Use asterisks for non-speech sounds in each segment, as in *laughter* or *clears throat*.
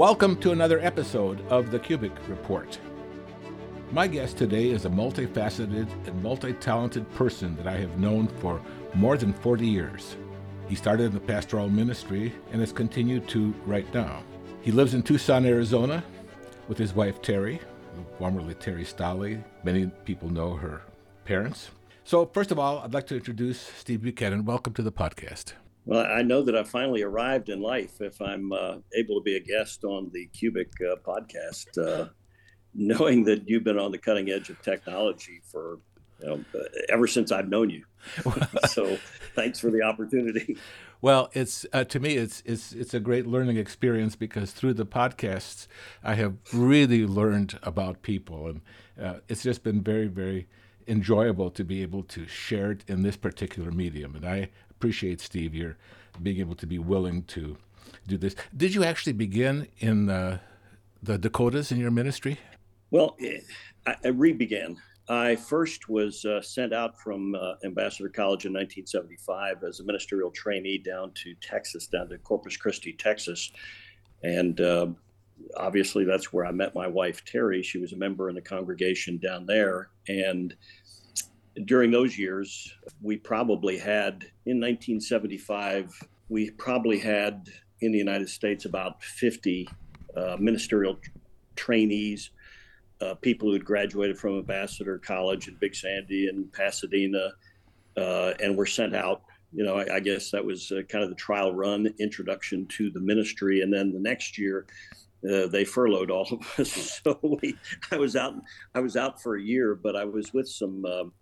Welcome to another episode of the Kubik Report. My guest today is a multifaceted and multi talented person that I have known for more than 40 years. He started in the pastoral ministry and has continued to right now. He lives in Tucson, Arizona with his wife Terry, formerly Terry Stolle. Many people know her parents. So, first of all, I'd like to introduce Steve Buchanan. Welcome to the podcast. Well, I know that I finally arrived in life if I'm uh, able to be a guest on the Kubik uh, podcast, uh, knowing that you've been on the cutting edge of technology for you know, ever since I've known you. *laughs* so, thanks for the opportunity. Well, it's uh, to me, it's it's it's a great learning experience because through the podcasts, I have really learned about people, and uh, it's just been very, very enjoyable to be able to share it in this particular medium. And I appreciate Steve your being able to be willing to do this. Did you actually begin in uh, the Dakotas in your ministry? Well, I, I re-began. I first was uh, sent out from uh, Ambassador College in 1975 as a ministerial trainee down to Texas, down to Corpus Christi, Texas, and uh, obviously that's where I met my wife Terry. She was a member in the congregation down there, and during those years, we probably had in 1975, we probably had in the United States about 50 uh, ministerial trainees, uh, people who had graduated from Ambassador College in Big Sandy and Pasadena, uh, and were sent out. You know, I, I guess that was uh, kind of the trial run introduction to the ministry. And then the next year, uh, they furloughed all of us. *laughs* So we, I was out. I was out for a year, but I was with some um,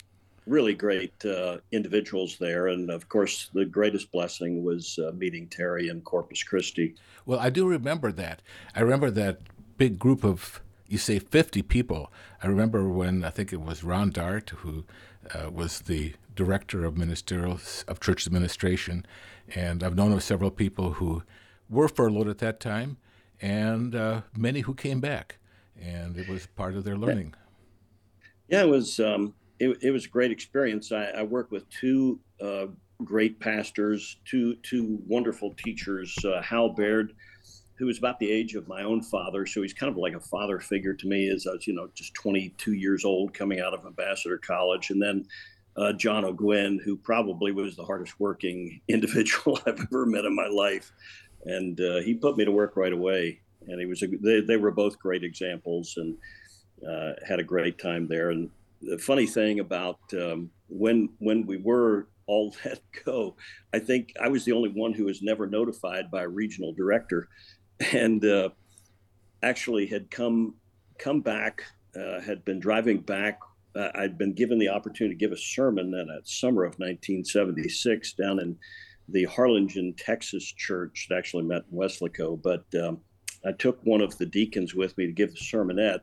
really great uh, individuals there. And of course, the greatest blessing was uh, meeting Terry in Corpus Christi. Well, I do remember that. I remember that big group of, you say 50 people. I remember when I think it was Ron Dart, who uh, was the director of ministerial, of church administration. And I've known of several people who were furloughed at that time and uh, many who came back. And it was part of their learning. Yeah, it was. Um, it, it was a great experience. I, I worked with two uh, great pastors, two two wonderful teachers. Uh, Hal Baird, who was about the age of my own father, so he's kind of like a father figure to me. As I was, you know, just 22 years old, coming out of Ambassador College, and then uh, John Ogwyn, who probably was the hardest working *laughs* individual *laughs* I've ever met in my life, and uh, he put me to work right away. And he was a, they, they were both great examples, and uh, had a great time there. And the funny thing about um, when when we were all *laughs* let go, I think I was the only one who was never notified by a regional director, and uh, actually had come come back, uh, had been driving back. Uh, I'd been given the opportunity to give a sermon in that summer of 1976 down in the Harlingen, Texas church that actually met in Weslaco. But um, I took one of the deacons with me to give the sermonette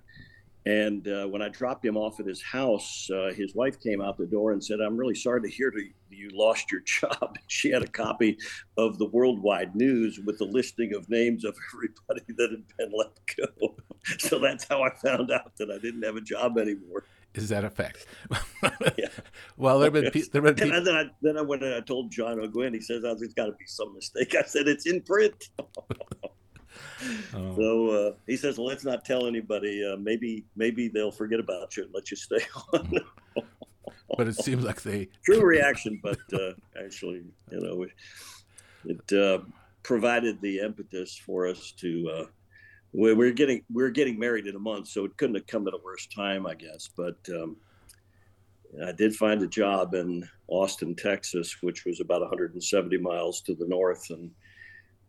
and uh, when I dropped him off at his house, uh, his wife came out the door and said, I'm really sorry to hear that you lost your *laughs* job. She had a copy of the worldwide news with the listing of names of *laughs* everybody that had been let go. *laughs* so that's how I found out that I didn't have a job anymore. Is that a fact? yeah. Well, there have been, pe- there have been pe- and then I then I went and I told John Ogwyn. He says, "Oh, there's got to be some mistake." I said, "It's in print." Oh. So uh, he says, well, let's not tell anybody. Uh, maybe maybe they'll forget about you and let you stay *laughs* on. but it seems like they *laughs* true reaction. But uh, actually, you know, it uh, provided the impetus for us to. Uh, we're getting we're getting married in a month, so it couldn't have come at a worse time, I guess. But um, I did find a job in Austin, Texas, which was about 170 miles to the north, and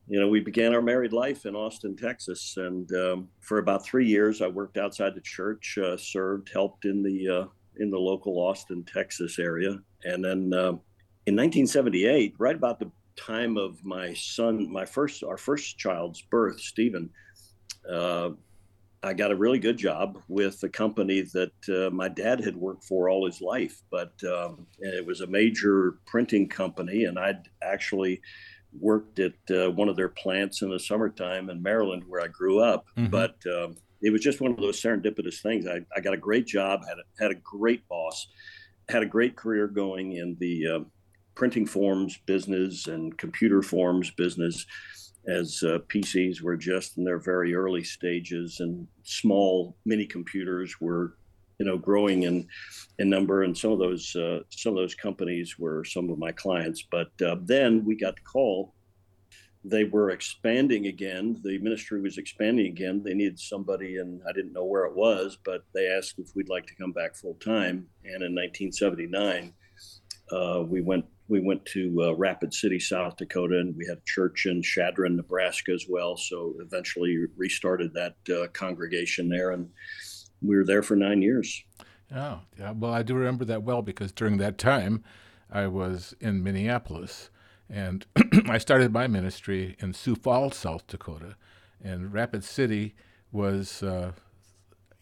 you know, we began our married life in Austin, Texas, and um, for about three years, I worked outside the church, uh, served, helped in the uh, in the local Austin, Texas area, and then uh, in 1978, right about the time of my son, my first, our first child's birth, Stephen, uh, I got a really good job with a company that uh, my dad had worked for all his life, but um, it was a major printing company, and I'd actually worked at uh, one of their plants in the summertime in Maryland, where I grew up. Mm-hmm. But um, it was just one of those serendipitous things. I, I got a great job, had a, had a great boss, had a great career going in the uh, printing forms business and computer forms business. as uh, PCs were just in their very early stages, and small mini computers were, you know, growing in in number. And some of those uh, some of those companies were some of my clients. But uh, then we got the call. They were expanding again. The ministry was expanding again. They needed somebody, and I didn't know where it was, but they asked if we'd like to come back full time. And in 1979, uh, we went we went to uh, Rapid City, South Dakota, and we had a church in Chadron, Nebraska as well. So eventually restarted that uh, congregation there, and we were there for nine years. Oh, yeah. Well, I do remember that well because during that time, I was in Minneapolis, and *clears throat* I started my ministry in Sioux Falls, South Dakota, and Rapid City was uh,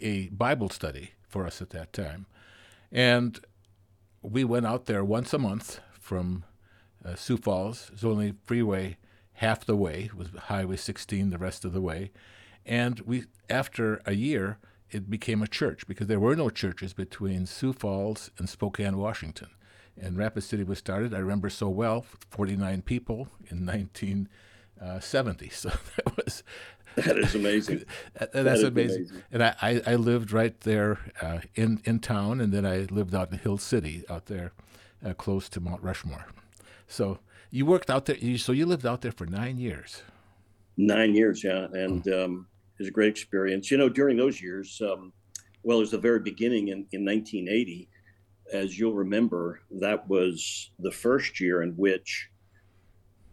a Bible study for us at that time, and we went out there once a month from uh, Sioux Falls. It was only freeway half the way. It was Highway 16 the rest of the way. And we, after a year, it became a church because there were no churches between Sioux Falls and Spokane, Washington. And Rapid City was started, I remember so well, 49 people in 1970. *laughs* So that was. *laughs* That is amazing. *laughs* that, that's that amazing. amazing. And I, I, I, lived right there uh, in, in town, and then I lived out in Hill City out there uh, close to Mount Rushmore. So you worked out there. You, so you lived out there for nine years. Nine years, yeah, and oh. um, was a great experience. You know, during those years, um, well, it was the very beginning in, in 1980. As you'll remember, that was the first year in which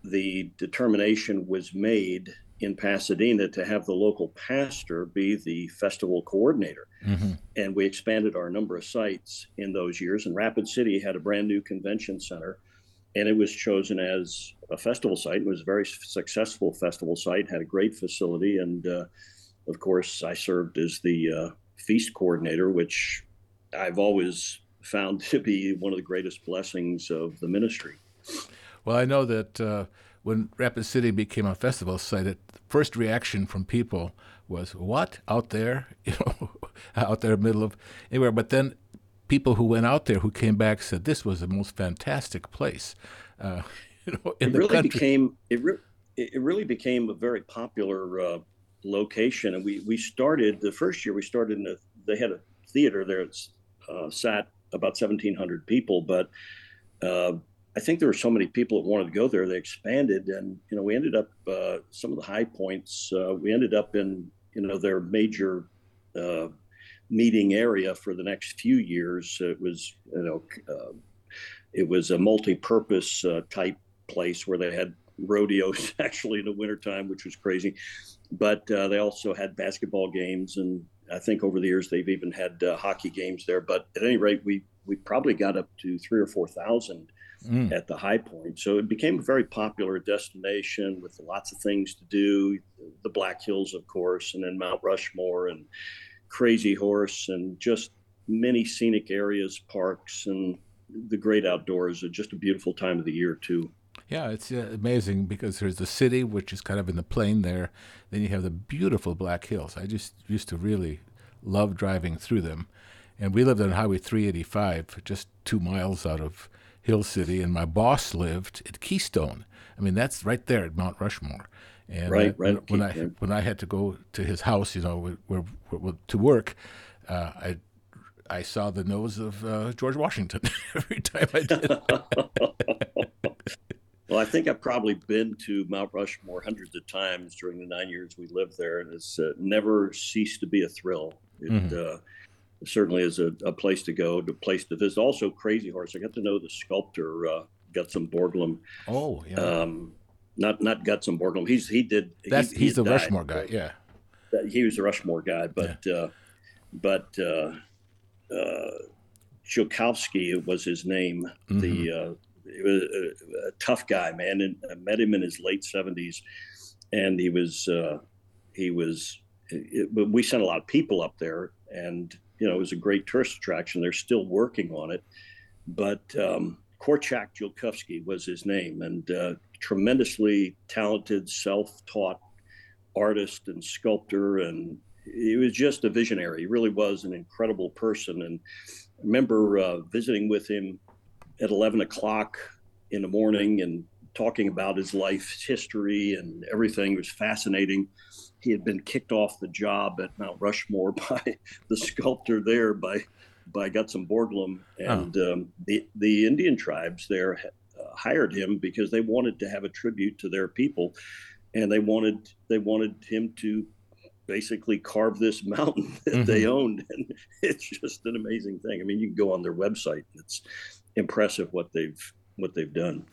the determination was made in Pasadena to have the local pastor be the festival coordinator. Mm-hmm. And we expanded our number of sites in those years. And Rapid City had a brand new convention center, and it was chosen as a festival site. It was a very successful festival site, had a great facility. And uh, of course, I served as the uh, feast coordinator, which I've always found to be one of the greatest blessings of the ministry. Well, I know that. Uh when Rapid City became a festival site, the first reaction from people was, "What out there? You *laughs* know, out there, in the middle of anywhere." But then people who went out there who came back said this was the most fantastic place. Uh, you know, it really country. became it, re- it really became a very popular uh, location, and we we started the first year we started in a they had a theater there. It's uh, sat about seventeen hundred people, but uh, I think there were so many people that wanted to go there. They expanded, and you know, we ended up uh, some of the high points. Uh, we ended up in you know their major uh, meeting area for the next few years. It was you know uh, it was a multi-purpose uh, type place where they had rodeos *laughs* actually in the wintertime, which was crazy. But uh, they also had basketball games, and I think over the years they've even had hockey games there. But at any rate, we we probably got up to three or four thousand mm. at the high point. So it became a very popular destination with lots of things to do. The Black Hills, of course, and then Mount Rushmore and Crazy Horse, and just many scenic areas, parks, and the great outdoors. Are just a beautiful time of the year, too. Yeah, it's uh, amazing because there's the city, which is kind of in the plain there. Then you have the beautiful Black Hills. I just used to really love driving through them. And we lived on Highway 385, just two miles out of Hill City, and my boss lived at Keystone. I mean, that's right there at Mount Rushmore. And right, I, right. When I when I had to go to his house, you know, where, where, to work, uh, I I saw the nose of uh, George Washington *laughs* every time I did. *laughs* well, I think I've probably been to Mount Rushmore hundreds of times during the nine years we lived there, and it's uh, never ceased to be a thrill. It, mm-hmm. Uh, certainly is a, a, place to go, a place to visit. Also, Crazy Horse. I got to know the sculptor uh, Gutzon Borglum. Oh, yeah. Um, not not Gutzon Borglum. He's he did. That's he, he's the Rushmore guy. Yeah. He was the Rushmore guy, but yeah. uh, but uh, uh, was his name. Mm-hmm. The uh, he was a, a, tough guy, man, and I met him in his late seventies, and he was uh, he was. But we sent a lot of people up there, and you know, it was a great tourist attraction. They're still working on it. But um, Korczak Ziolkowski was his name, and uh, tremendously talented, self taught artist and sculptor. And he was just a visionary. He really was an incredible person. And I remember uh, visiting with him at 11 o'clock in the morning and talking about his life history and everything it was fascinating. He had been kicked off the job at Mount Rushmore *laughs* by the sculptor there by by Gutzon Borglum, and oh. um, the the Indian tribes there uh, hired him because they wanted to have a tribute to their people, and they wanted they wanted him to basically carve this *laughs* mountain that mm-hmm. they owned, and *laughs* it's just an amazing thing. I mean, you can go on their website; it's impressive what they've what they've done.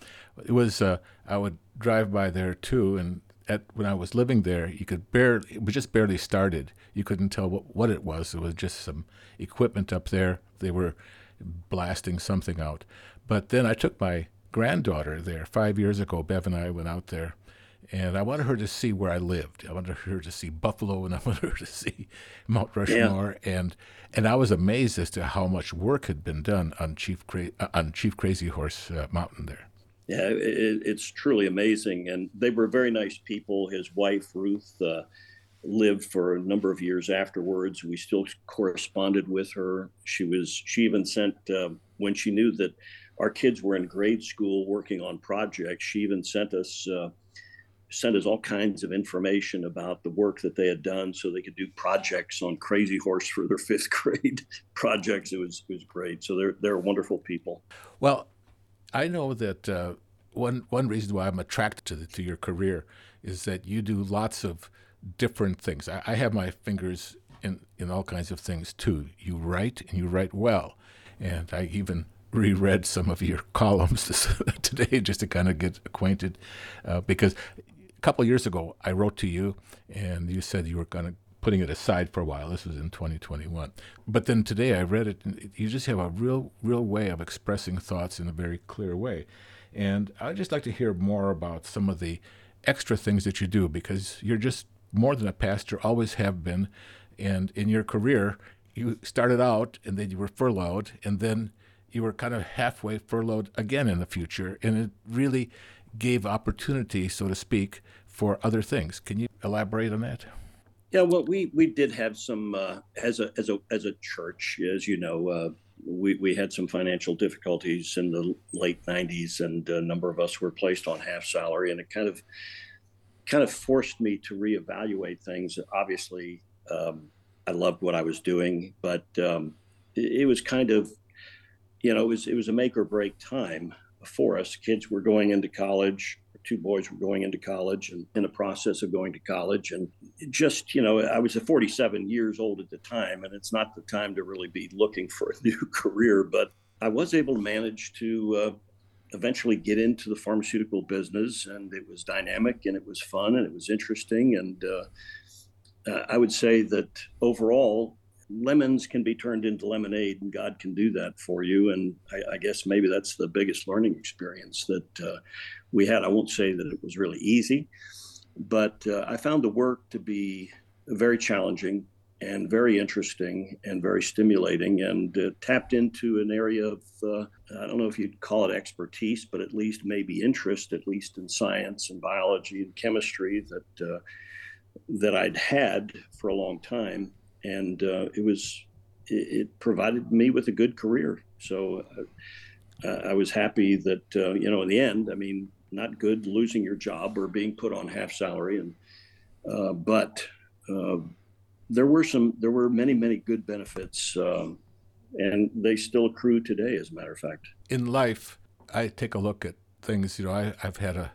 It was uh, I would drive by there too, and at when I was living there, you could barely it was just barely started. You couldn't tell what, what it was. It was just some equipment up there. They were blasting something out. But then I took my granddaughter there five years ago. Bev and I went out there, and I wanted her to see where I lived. I wanted her to see Buffalo, and I *laughs* wanted her to see Mount Rushmore, yeah. and and I was amazed as to how much work had been done on Chief Cra- on Chief Crazy Horse uh, Mountain there. Yeah, it, it's truly amazing, and they were very nice people. His wife Ruth uh, lived for a number of years afterwards. We still corresponded with her. She was she even sent uh, when she knew that our kids were in grade school working on projects. She even sent us uh, sent us all kinds of information about the work that they had done, so they could do projects on Crazy Horse for their *laughs* fifth grade projects. It was it was great. So they're they're wonderful people. Well, I know that uh, one one reason why I'm attracted to the, to your career is that you do lots of different things. I, I have my fingers in in all kinds of things too. You write and you write well, and I even reread some of your *laughs* columns *laughs* today just to kind of get acquainted, uh, because a couple years ago I wrote to you and you said you were going to putting it aside for a while. This was in 2021. But then today I read it, and you just have a real, real way of expressing thoughts in a very clear way. And I'd just like to hear more about some of the extra things that you do because you're just more than a pastor, always have been. And in your career, you started out and then you were furloughed, and then you were kind of halfway furloughed again in the future. And it really gave opportunity, so to speak, for other things. Can you elaborate on that? Yeah, well, we we did have some uh, as a as a as a church, as you know, uh, we we had some financial difficulties in the late '90s, and a number of us were placed on half salary, and it kind of kind of forced me to reevaluate things. Obviously, um, I loved what I was doing, but um, it, it was kind of, you know, it was it was a make or break time for us. Kids were going into college two boys were going into college and in the process of going to college. And just, you know, I was 47 years old at the time, and it's not the time to really be looking for a *laughs* new career, but I was able to manage to uh, eventually get into the pharmaceutical business, and it was dynamic and it was fun and it was interesting. And uh, uh, I would say that overall, lemons can be turned into lemonade, and God can do that for you. And I, I guess maybe that's the biggest learning experience that uh, we had. I won't say that it was really easy, but uh, I found the work to be very challenging and very interesting and very stimulating and uh, tapped into an area of uh, i don't know if you'd call it expertise but at least maybe interest at least in science and biology and chemistry that uh, that i'd had for a long time and uh, it was it, it, provided me with a good career. So uh, i was happy that uh, you know in the end i mean not good losing your job or being put on half salary and uh, but uh, there were some there were many many good benefits um, and they still accrue today as a matter of fact. In life i take a look at things you know I, i've had a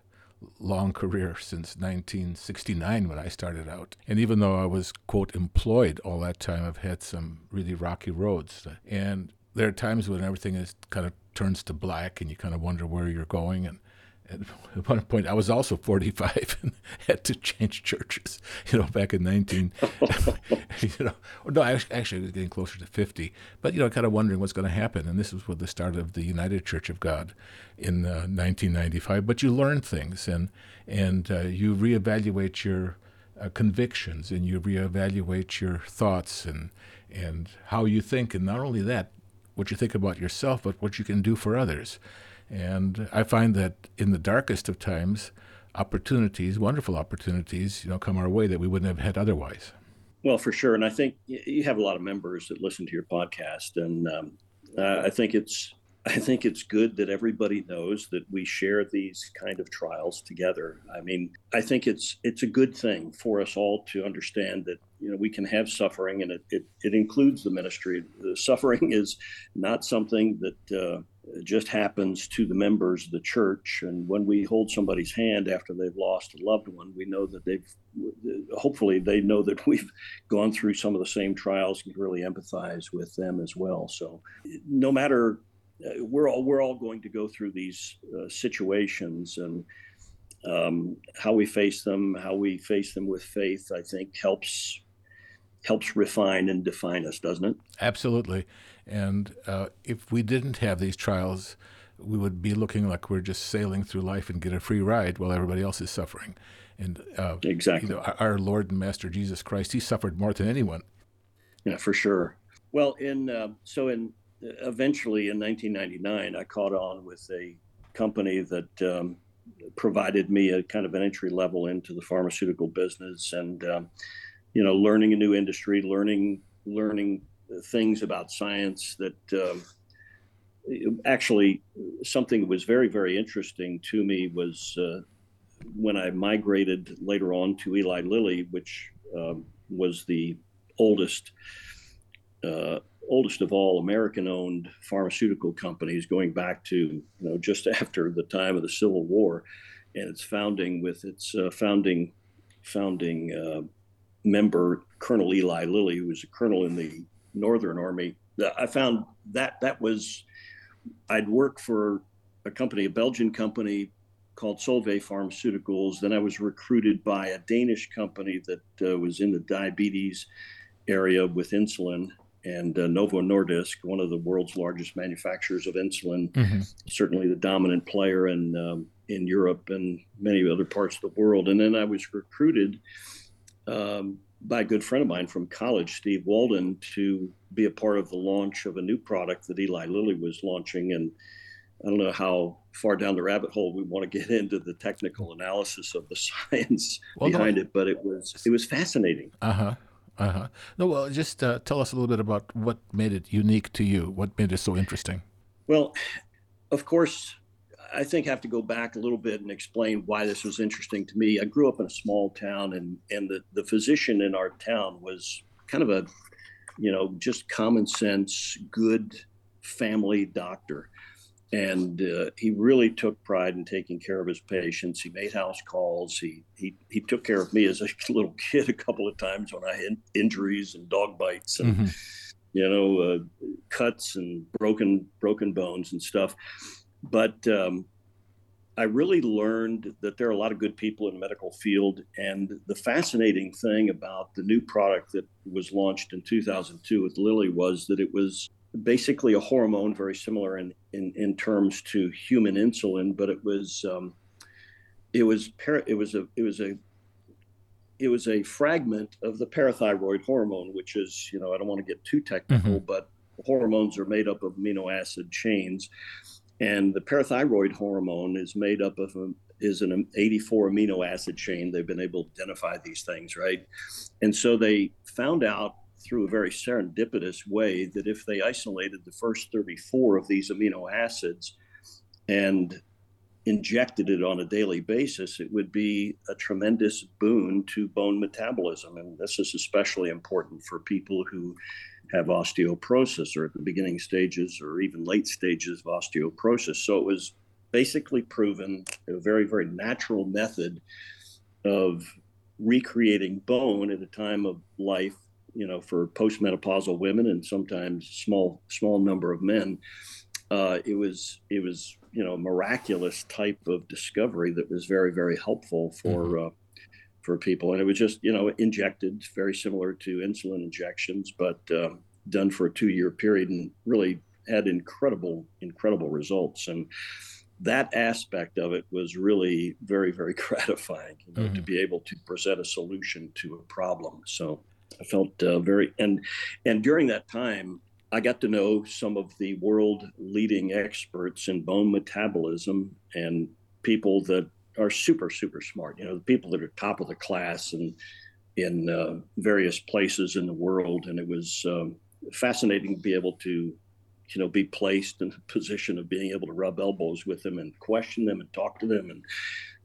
long career since 1969 when I started out. And even though I was, quote, employed all that time, I've had some really rocky roads. And there are times when everything is kind of turns to black and you kind of wonder where you're going. And at one point I was also 45 *laughs* and had to change churches, you know, back in 19, *laughs* you know, no, I actually was getting closer to 50, but, you know, kind of wondering what's going to happen. And this was with the start of the United Church of God in uh, 1995. But you learn things and, and uh, you reevaluate your uh, convictions and you reevaluate your thoughts and, and how you think. And not only that, what you think about yourself, but what you can do for others. And I find that in the darkest of times, opportunities, wonderful opportunities, you know, come our way that we wouldn't have had otherwise. Well, for sure, and I think you have a lot of members that listen to your podcast, and um, uh, I think it's I think it's good that everybody knows that we share these kind of trials together. I mean, I think it's it's a good thing for us all to understand that you know we can have suffering, and it it, it includes the ministry. The suffering *laughs* is not something that uh, just happens to the members of the church. And when we hold somebody's hand after they've lost a loved one, we know that they've hopefully they know that *laughs* we've gone through some of the same trials and really empathize with them as well. So no matter uh, we're all we're all going to go through these uh, situations and um, how we face them, how we face them with faith, I think helps helps refine and define us, doesn't it? Absolutely. And uh, if we didn't have these trials, we would be looking like we're just sailing through life and get a free ride while everybody else is suffering. And uh, exactly, you know, our Lord and Master Jesus Christ, He suffered more than anyone. Yeah, for sure. Well, in uh, so in eventually in 1999, I caught on with a company that um, provided me a kind of an entry level into the pharmaceutical business, and um, you know, learning a new industry, learning learning things about science that. Um, actually, something that was very, very interesting to me was uh, when I migrated later on to Eli Lilly, which um, was the oldest uh, oldest of all American-owned pharmaceutical companies, going back to you know just *laughs* after the time of the Civil War, and its founding with its uh, founding founding uh, member Colonel Eli Lilly, who was a colonel in the Northern Army. I found that that was I'd worked for a company, a Belgian company called Solvay Pharmaceuticals. Then I was recruited by a Danish company that uh, was in the diabetes area with insulin and uh, Novo Nordisk, one of the world's largest manufacturers of insulin, mm-hmm. certainly the dominant player in um, in Europe and many other parts of the world. And then I was recruited um, by a good friend of mine from college, Steve Walden, to be a part of the launch of a new product that Eli Lilly was launching. And I don't know how far down the rabbit hole we want to get *laughs* into the technical analysis of the *laughs* science well, behind no, it, but it was it was fascinating. Uh huh. Uh huh. No, well, just uh, tell us a little bit about what made it unique to you. What made it so interesting? Well, of course, I think I have to go back a little bit and explain why this was interesting to me. I grew up in a small town, and and the the physician in our town was kind of a, you know, just common sense, good family doctor and uh, he really took pride in taking care of his patients. He made house calls. He he he took care of me as a *laughs* little kid a couple of times when I had injuries and dog bites and mm-hmm. you know uh, cuts and broken broken bones and stuff. But um, I really learned that there are a lot of good people in the medical field. And the fascinating thing about the new product that was launched in 2002 with Lilly was that it was basically a hormone very similar in, in, in terms to human insulin, but it was um, it was para- it was a it was a it was a fragment of the parathyroid hormone, which is you know I don't want to get too technical, mm-hmm. but hormones are made up of amino acid chains, and the parathyroid hormone is made up of a, is an 84 amino acid chain. They've been able to identify these things, right? And so they found out through a very serendipitous way that if they isolated the first 34 of these amino acids and injected it on a daily basis, it would be a tremendous boon to bone metabolism. And this is especially important for people who have osteoporosis or at the beginning stages or even late stages of osteoporosis. So it was basically proven a very, very natural method of recreating bone at a time of life you know, for postmenopausal women and sometimes small small number of men. Uh, it was it was you know a miraculous type of discovery that was very very helpful for mm-hmm. uh, for people, and it was just you know injected, very similar to insulin injections, but uh, done for a two year period, and really had incredible incredible results. And that aspect of it was really very very *laughs* gratifying you know, mm-hmm. to be able to present a solution to a problem. So I felt uh, very and and during that time, I got to know some of the world leading experts in bone metabolism and people that are super super smart. You know, the people that are top of the class and in uh, various places in the world, and it was um, fascinating to be able to you know, be placed in a *laughs* position of being able to rub elbows with them and question them and talk to them and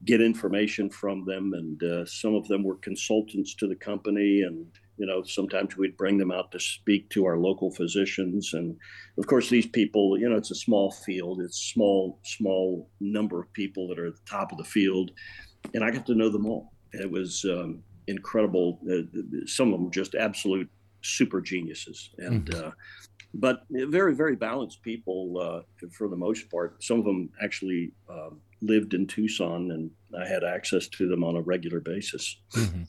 get information from them. And uh, some of them were consultants to the company, and you know, sometimes we'd bring them out to speak to our local physicians. And of course, these people, you know, it's a small field, it's small, small number of people that are at the top of the field, and I got to know them all. It was um, incredible. Uh, some of them just absolute super geniuses, and. Mm-hmm. Uh, but very, very balanced people uh, for the most part. Some of them actually um, lived in Tucson, and I had access to them on a regular basis. Mm-hmm.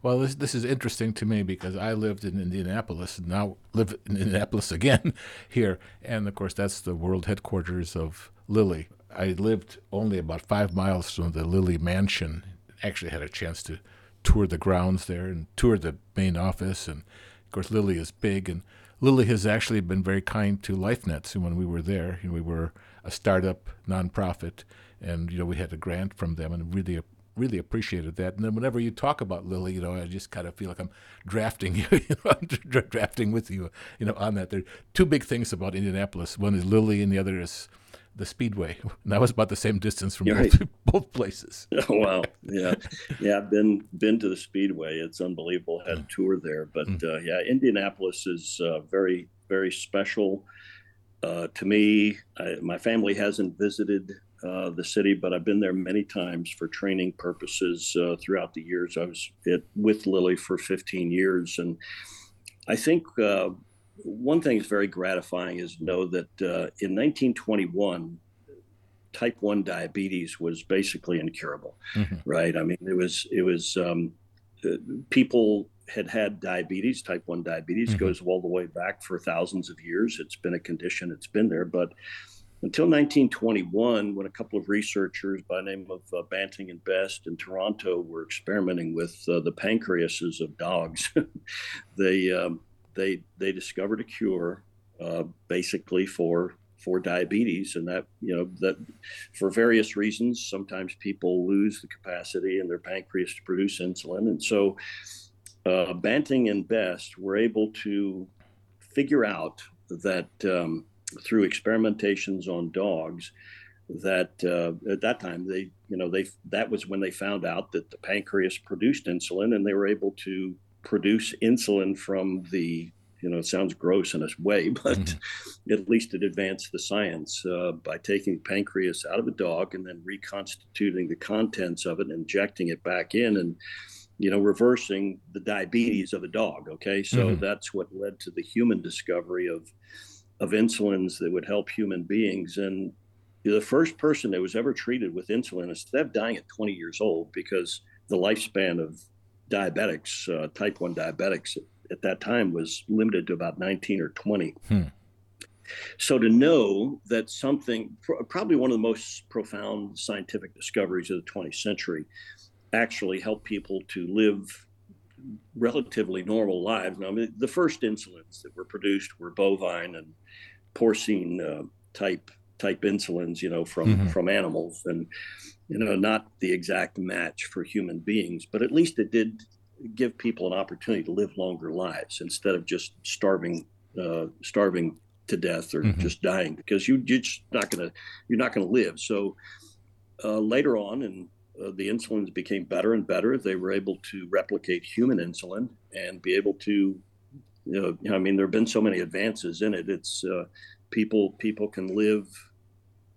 Well, this this is interesting to me because I lived in Indianapolis and now live in Indianapolis *laughs* again here, and of course that's the world headquarters of Lilly. I lived only about five miles from the Lilly mansion. Actually, had a chance to tour the grounds there and tour the main office, and of course Lilly is big, and Lilly has actually been very kind to LifeNets. And when we were there, you know, we were a startup nonprofit, and you know we had a grant from them, and really really appreciated that. And then whenever you talk about Lilly, you know, I just kind of feel like I'm drafting *laughs* you, you know, I'm drafting with you, you know, on that. There are two big things about Indianapolis. One is Lilly, and the other is the Speedway. *laughs* And that was about the same distance from both, right. *laughs* both places. Oh, wow. Yeah. Yeah. I've been, been to the Speedway. It's unbelievable. Had a mm. tour there. But mm. uh, yeah, Indianapolis is uh, very, very special. Uh, to me, I, my family hasn't visited uh, the city, but I've been there many times for training purposes uh, throughout the years. I was it, with Lilly for 15 years, and I think uh, one thing that's very gratifying is to know that uh, in 1921, type 1 diabetes was basically incurable, mm-hmm. right? I mean, it was it was um, uh, people had had diabetes, type 1 diabetes mm-hmm. goes all the way back for thousands of years. It's been a condition, it's been there, but until 1921, when a couple of researchers by name of uh, Banting and Best in Toronto were experimenting with uh, the pancreases of dogs, *laughs* they um, they they discovered a cure, uh, basically for for diabetes, and that you know that for various reasons, sometimes people lose the capacity in their pancreas to produce insulin, and so uh, Banting and Best were able to figure out that. Um, through experimentations on dogs that uh, at that time they you know they that was when they found out that the pancreas produced insulin and they were able to produce insulin from the you know it sounds gross in a way *laughs* but mm-hmm. at least it advanced the science uh, by taking the pancreas out of a dog and then reconstituting the contents of it and injecting it back in and you know reversing the diabetes of a dog okay so mm-hmm. that's what led to the human discovery of of insulins that would help human beings. And the first person that was ever treated with insulin, instead of dying at 20 years old, because the lifespan of diabetics, uh, type 1 diabetics at that time was limited to about 19 or 20. Hmm. So to know that something, probably one of the most profound scientific discoveries of the 20th century, actually helped people to live relatively normal lives. Now, I mean, the first insulins that were produced were bovine and porcine uh, type type insulins, you know, from mm-hmm. from animals, and you know, not the exact match for human beings, but at least it did give people an opportunity to live longer lives instead of just starving uh, starving to death or mm-hmm. just dying because you, you're just not gonna you're not gonna live. So uh, later on, and uh, the insulins became better and better. They were able to replicate human insulin and be able to, you know, I mean, there have been so many advances in it. It's uh, people people can live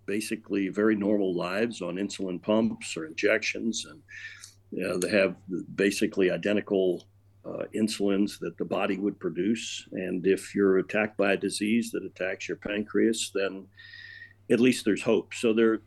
basically very normal lives on insulin pumps or injections, and you know, they have basically identical uh, insulins that the body would produce. And if you're attacked by a disease that attacks your pancreas, then at least there's hope. So there,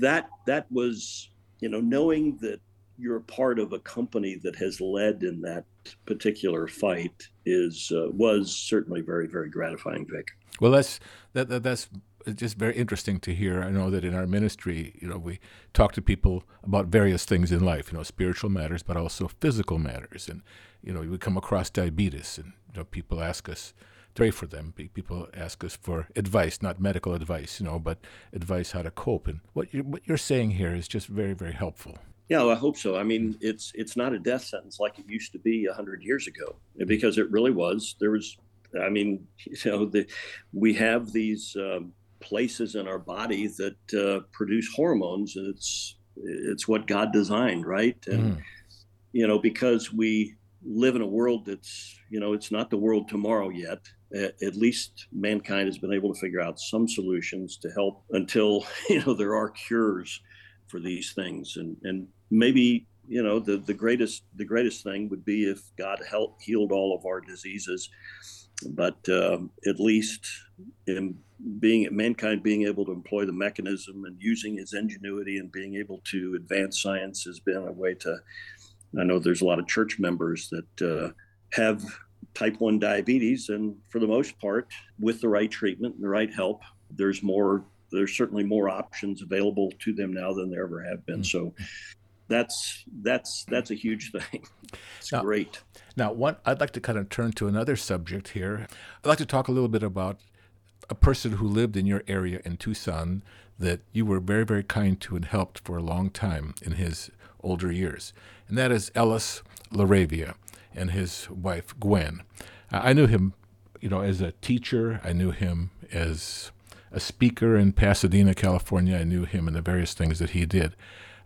that that was you know, knowing that you're part of a company that has led in that particular fight is uh, was certainly very very gratifying, Vic. Well, that's that, that that's just very interesting to hear. I know that in our ministry, you know, we talk to people about various things in life, you know, spiritual matters, but also physical matters, and you know, we come across diabetes, and you know, people ask us pray for them. People ask us for advice, not medical advice, you know, but advice how to cope. And what you're, what you're saying here is just very, very helpful. Yeah, well, I hope so. I mean, it's it's not a death sentence like it used to be hundred years ago, because it really was. There was I mean, you know, the, we have these um, places in our body that uh, produce hormones, and it's it's what God designed, right? And mm. you know, because we live in a world that's you know it's not the world tomorrow yet at least mankind has been able to figure out some solutions to help until *laughs* you know there are cures for these things. And and maybe you know the the greatest the greatest thing would be if god helped healed all of our diseases. But um, at least in being mankind being able to employ the mechanism and using his ingenuity and being able to advance science has been a way to i know there's a lot of church members that uh, have type 1 diabetes and for the most part with the right treatment and the right help there's more there's certainly more options available to them now than there ever have been. Mm. so that's that's that's a huge thing. It's now, great. now one i'd like to kind of turn to another subject here. I'd like to talk a little bit about a person who lived in your area in tucson that you were very very kind to and helped for a long time in his older years and that is ellis laravia and his wife Gwen. Uh, I knew him, you know, as a teacher. I knew him as a speaker in Pasadena, California. I knew him and the various things that he did.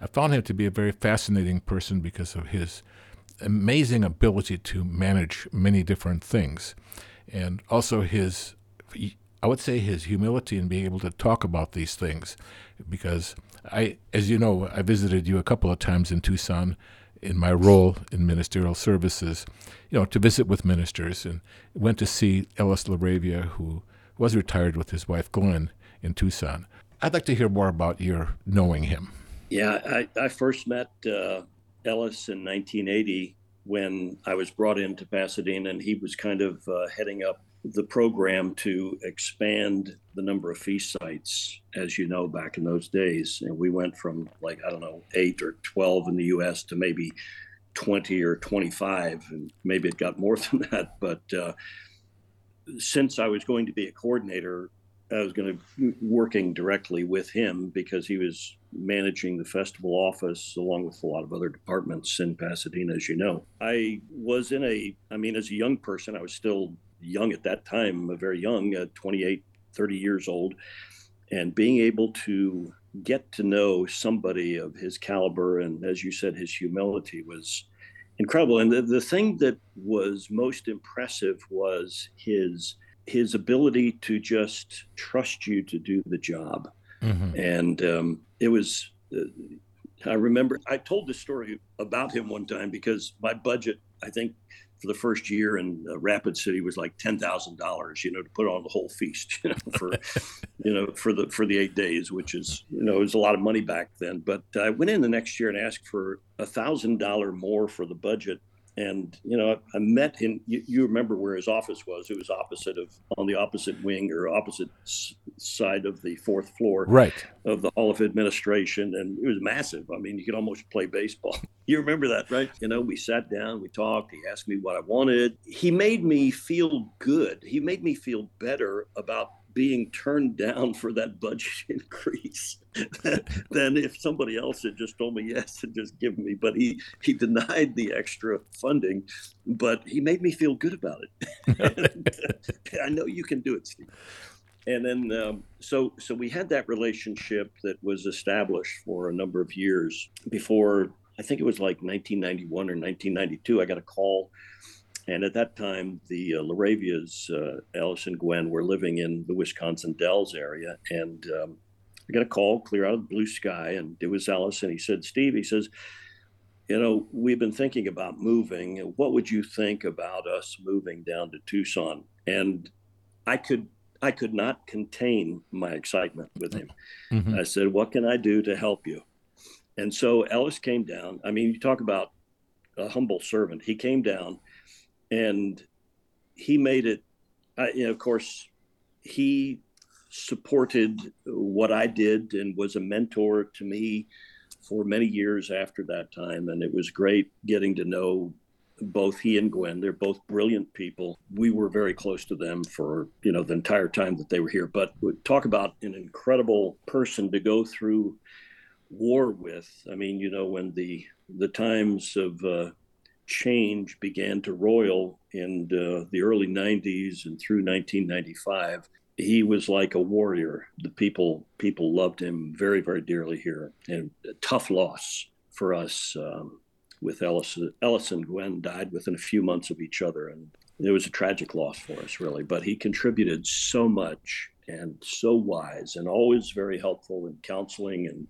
I found him to be a very fascinating person because of his amazing ability to manage many different things, and also his, I would say, his humility in being able to talk about these things. Because I, as you know, I visited you a couple of times in Tucson in my role in ministerial services, you know, to visit with ministers and went to see Ellis LaRavia, who was retired with his wife Glenn in Tucson. I'd like to hear more about your knowing him. Yeah, I, I first met uh, Ellis in 1980 when I was brought into Pasadena, and he was kind of uh, heading up the program to expand the number of feast sites, as you know, back in those days. And we went from like, I don't know, eight or 12 in the US to maybe 20 or 25. And maybe it got more *laughs* than that. But uh, since I was going to be a coordinator, I was going to working directly with him because he was managing the festival office along with a lot of other departments in Pasadena, as you know. I was in a, I mean, as a young person, I was still young at that time, very young, uh, 28, 30 years old, and being able to get to know somebody of his caliber and, as you said, his humility was incredible. And the, the thing that was most impressive was his his ability to just trust you to do the job. Mm-hmm. And um, it was. Uh, I remember I told this story about him one time because my budget, I think, for the first year in uh, Rapid City was like ten thousand dollars, you know, to put on the whole feast, *laughs* you know, for you know for the for the eight days, which is you know it was a lot of money back then. But I went in the next year and asked for a thousand dollar more for the budget and you know i met him you, you, remember where his office was. It was opposite of on the opposite wing or opposite s- side of the fourth floor right. of the hall of administration and it was massive. I mean you could almost play baseball. *laughs* You remember that right? You know we sat down we talked he asked me what i wanted. He made me feel good. He made me feel better about being turned down for that budget *laughs* increase *laughs* than if somebody else had just told me yes and just given me. But he he denied the extra funding, but he made me feel good about it. *laughs* I know you can do it, Steve. And then um, so so we had that relationship that was established for a number of years before. I think it was like 1991 or 1992. I got a call and at that time, the uh, Laravias, uh, Alice and Gwen, were living in the Wisconsin Dells area. And um, I got a call clear out of the blue sky, and it was Alice. And he said, Steve, he says, you know, we've been thinking about moving. What would you think about us moving down to Tucson? And I could I could not contain my excitement with him. Mm-hmm. I said, What can I do to help you? And so Ellis came down. I mean, you talk about a humble servant. He came down and he made it. I, you know, of course, he supported what I did and was a mentor to me for many years after that time. And it was great getting to know both he and Gwen. They're both brilliant people. We were very close to them for, you know, the entire time that they were here. But talk about an incredible person to go through war with. I mean, you know, when the the times of uh, change began to roil in the, the early 90s and through 1995 he was like a warrior. The people people loved him very very dearly here. And a tough loss for us um, with Ellison. Ellis and Gwen died within a few months of each other. And it was a tragic loss for us really. But he contributed so much and so wise and always very helpful in counseling and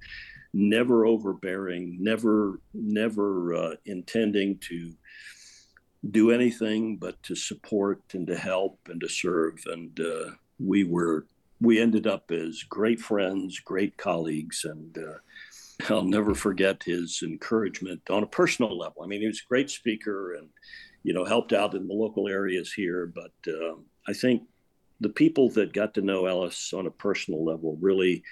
never overbearing, never never uh, intending to do anything but to support and to help and to serve. And uh, we were we ended up as great friends, great colleagues, and uh, I'll never forget his encouragement on a personal level. I mean, he was a great speaker and you know helped out in the local areas here, but um, I think the people that got to know Ellis on a personal level really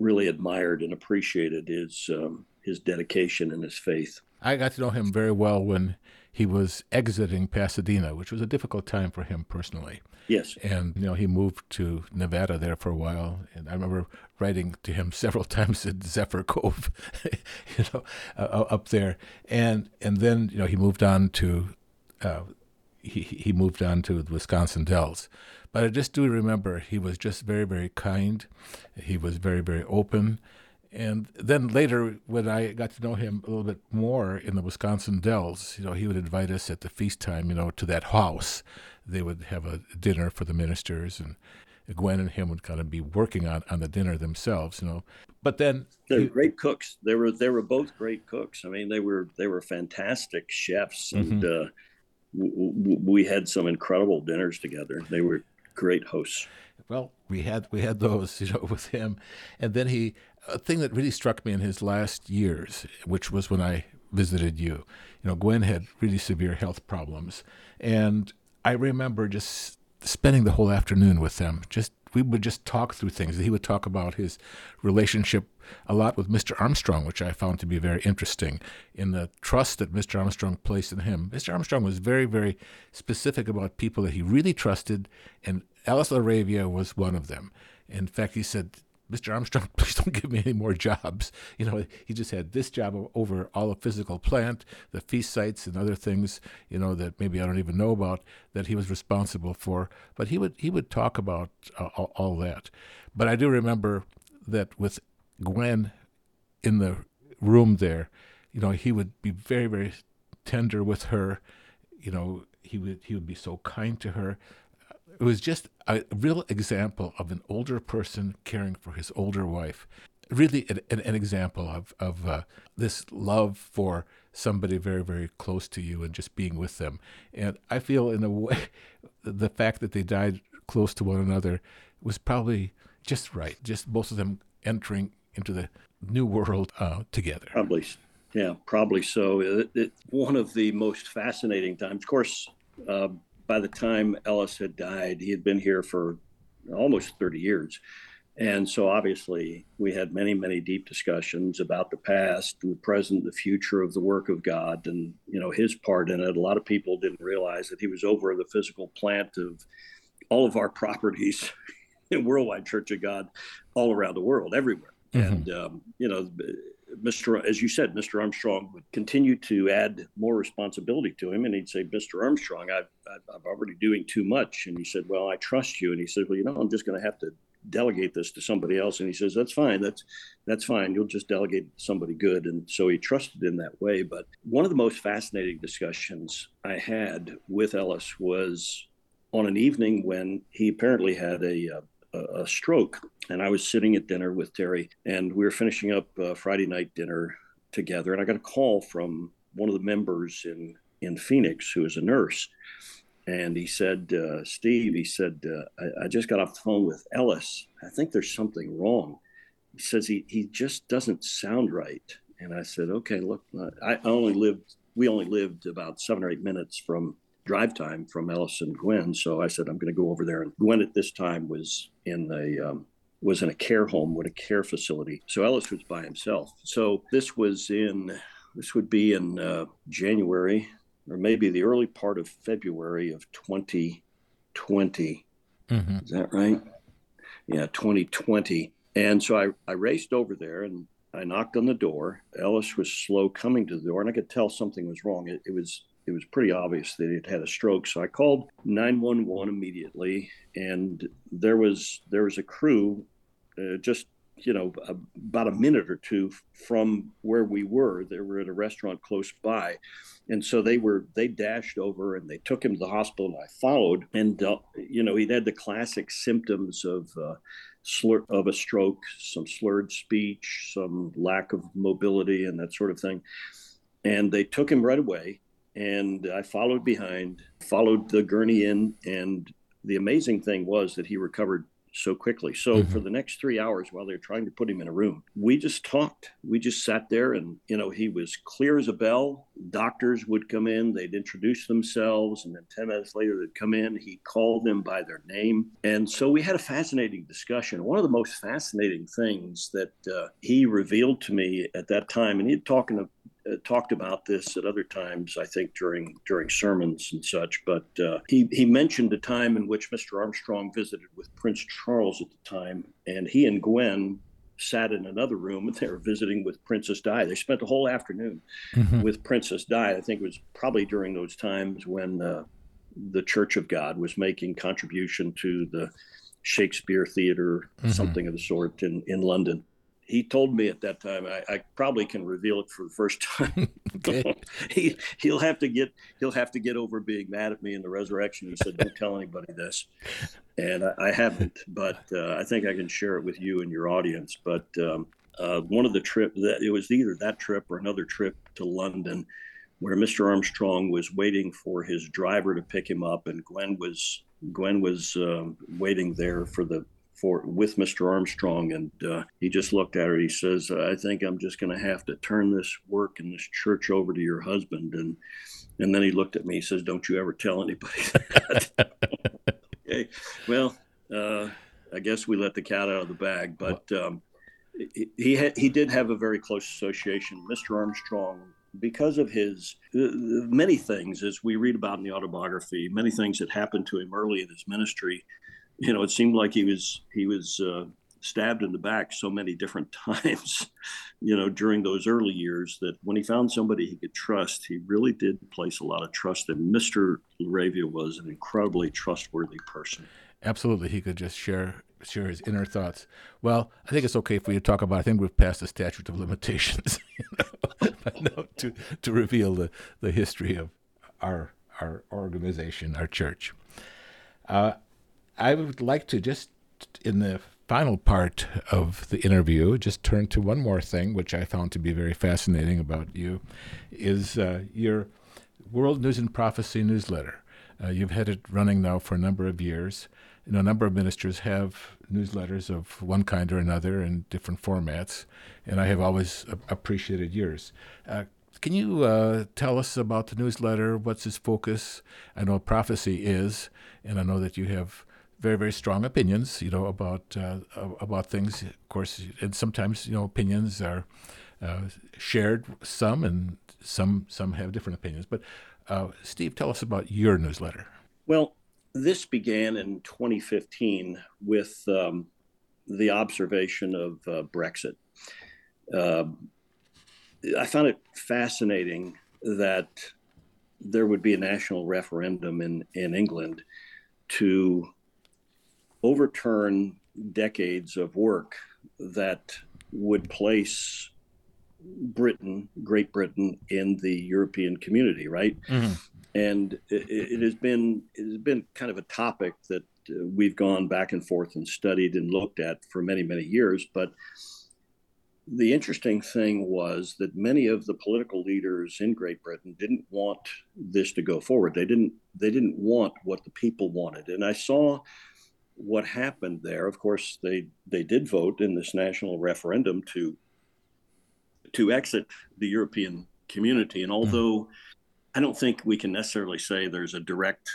really admired and appreciated his um, his dedication and his faith. I got to know him very well when he was exiting Pasadena, which was a difficult time for him personally. Yes. And you know, he moved to Nevada there for a while, and I remember writing to him *laughs* several times at Zephyr Cove, *laughs* you know, uh, up there, and and then you know he moved on to. Uh, he, he moved on to the Wisconsin Dells. But I just do remember he was just very, very kind. He was very, very open. And then later, when I got to know him a little bit more in the Wisconsin Dells, you know, he would invite us at the feast time, you know, to that house. They would have a dinner for the ministers, and Gwen and him would kind of be working on, on the dinner themselves, you know. But then they're he, great cooks. They were they were both great cooks. I mean, they were they were fantastic chefs, and mm-hmm. uh, w- w- we had some incredible dinners together. They were great hosts. Well, we had we had those, you know, *laughs* with him, and then he a thing that really struck me in his last years, which was when I visited you. You know, Gwen had really severe health problems, and I remember just spending the whole afternoon with them, just we would just talk through things. He would talk about his relationship a lot with Mr. Armstrong, which I found to be very interesting in the trust that Mr. Armstrong placed in him. Mr. Armstrong was very, very specific about people that he really trusted, and Ellis La Ravia was one of them. In fact, he said, Mr. Armstrong, *laughs* please don't give me any more jobs. You know, he just had this job over all the physical plant, the feast sites, and other things. You know that maybe I don't even know about that he was responsible for. But he would he would talk about uh, all, that. But I do remember that with Gwen in the room there, you know, he would be very very tender with her. You know, he would he would be so kind to her it was just a real example of an older person caring for his older wife. Really, an, an example of of uh, this love for somebody very, very close to you and just being with them. And I feel, in a way, *laughs* the fact that they died close to one another was probably just right. Just both of them entering into the new world uh, together. Probably, yeah, probably so. It, it, one of the most fascinating times, of course. Uh, by the time Ellis had died, he had been here for almost 30 years. And so obviously we had many, many deep discussions about the past and the present, the future of the work of God and, you know, his part in it. A lot of people didn't realize that he was over the physical plant of all of our properties *laughs* in Worldwide Church of God all around the world, everywhere. Mm-hmm. And, um, you know, Mr. As you said, Mr. Armstrong would continue to add more responsibility to him, and he'd say, "Mr. Armstrong, I've, I'm already doing too much." And he said, "Well, I trust you." And he said, "Well, you know, I'm just going to have to delegate this to somebody else." And he says, "That's fine. That's that's fine. You'll just delegate somebody good." And so he trusted in that way. But one of the most fascinating discussions I had with Ellis was on an evening when he apparently had a uh, a, stroke. And I was sitting at dinner with Terry, and we were finishing up uh, Friday night dinner together. And I got a call from one of the members in in Phoenix who is a nurse. And he said, uh, Steve, he said, uh, I, I, just got off the phone with Ellis. I think there's something wrong. He says he, he just doesn't sound right. And I said, okay, look, I only lived, we only lived about seven or eight minutes from drive time from Ellis and Gwen. So I said, I'm going to go over there. And Gwen at this time was in the um, was in a care home with a care facility. So Ellis was by himself. So this was in this would be in uh, January or maybe the early part of February of 2020. Mm-hmm. Is that right? Yeah, 2020. And so I, I raced over there and I knocked on the door. Ellis was slow coming to the door, and I could tell something was wrong. It, it was it was pretty obvious that he'd had a stroke. So I called 911 immediately, and there was there was a crew uh, just you know about a minute or two from where we were. They were at a restaurant close by, and so they were they dashed over and they took him to the hospital. And I followed, and uh, you know he'd had the classic symptoms of. Uh, slur of a stroke, some slurred speech, some lack of mobility, and that sort of thing. And they took him right away and I followed behind, followed the gurney in, and the amazing thing was that he recovered so quickly. So mm-hmm. for the next three hours while they were trying to put him in a room, we just talked. We just sat there and, you know, he was clear as a bell. Doctors would come in, they'd introduce themselves, and then 10 minutes later they'd come in. He called them by their name. And so we had a fascinating discussion. One of the most fascinating things that uh, he revealed to me at that time, and he'd talking to talked about this at other times, I think during during sermons and such. But uh, he he mentioned a time in which Mr. Armstrong visited with Prince Charles at the time, and he and Gwen sat in another room and *laughs* they were visiting with Princess Di. They spent the whole afternoon mm-hmm. with Princess Di. I think it was probably during those times when uh, the Church of God was making contribution to the Shakespeare Theater, mm-hmm. something of the sort in, in London he told me at that time I, I, probably can reveal it for the first *laughs* time. *laughs* *laughs* He he'll have to get he'll have to get over being mad at me in the resurrection he said don't tell anybody this. And i, I haven't but uh, i think i can share it with you and your audience. But um, uh, one of the trip that it was either that trip or another trip to london where mr armstrong was waiting for his driver to pick him up and gwen was gwen was um, waiting there for the for with Mr. Armstrong, and uh, he just looked at her. He says, "I think I'm just going to have to turn this work in this church over to your husband." And and then he looked at me. He says, "Don't you ever tell anybody *laughs* that." okay, well, uh, I guess we let the cat out of the bag, but um, he he, had, he did have a very close association. Mr. Armstrong because of his uh, many things, as we read about in the autobiography, many things that happened to him early in his ministry you know, it seemed like he was he was uh, stabbed in the back so many different *laughs* times, you know, during those early years that when he found somebody he could trust, he really did place a lot of trust in. Mr. La Ravia was an incredibly trustworthy person. Absolutely, he could just share share his inner thoughts. Well, I think it's okay for you to talk about. I think we've passed the statute of limitations, *laughs* you know, *laughs* no, to to reveal the the history of our our organization, our church. Uh, I would like to just, in the final part of the interview, just turn to one more thing, which I found to be very fascinating about you, is uh, your World News and Prophecy newsletter. Uh, you've had it running now for a number of years. You know, a number of ministers have newsletters of one kind or another in different formats, and I have always appreciated yours. Uh, can you uh, tell us about the newsletter? What's its focus? I know prophecy is, and I know that you have very very strong opinions you know about uh, about things. Of course and sometimes you know opinions are uh, shared some and some some have different opinions. But uh, steve tell us about your newsletter. Well this began in 2015 with um, the observation of uh, brexit. Um, i found it fascinating that there would be a national referendum in, in england to overturn decades of work that would place Britain, Great Britain, in the European community, right? Mm-hmm. And it, it, has been it has been kind of a topic that uh, we've gone back and forth and studied and looked at for many many years. But the interesting thing was that many of the political leaders in Great Britain didn't want this to go forward. They didn't they didn't want what the people wanted, and I saw what happened there, of course, they they did vote in this national referendum to to exit the European community. And although mm. I don't think we can necessarily say there's a direct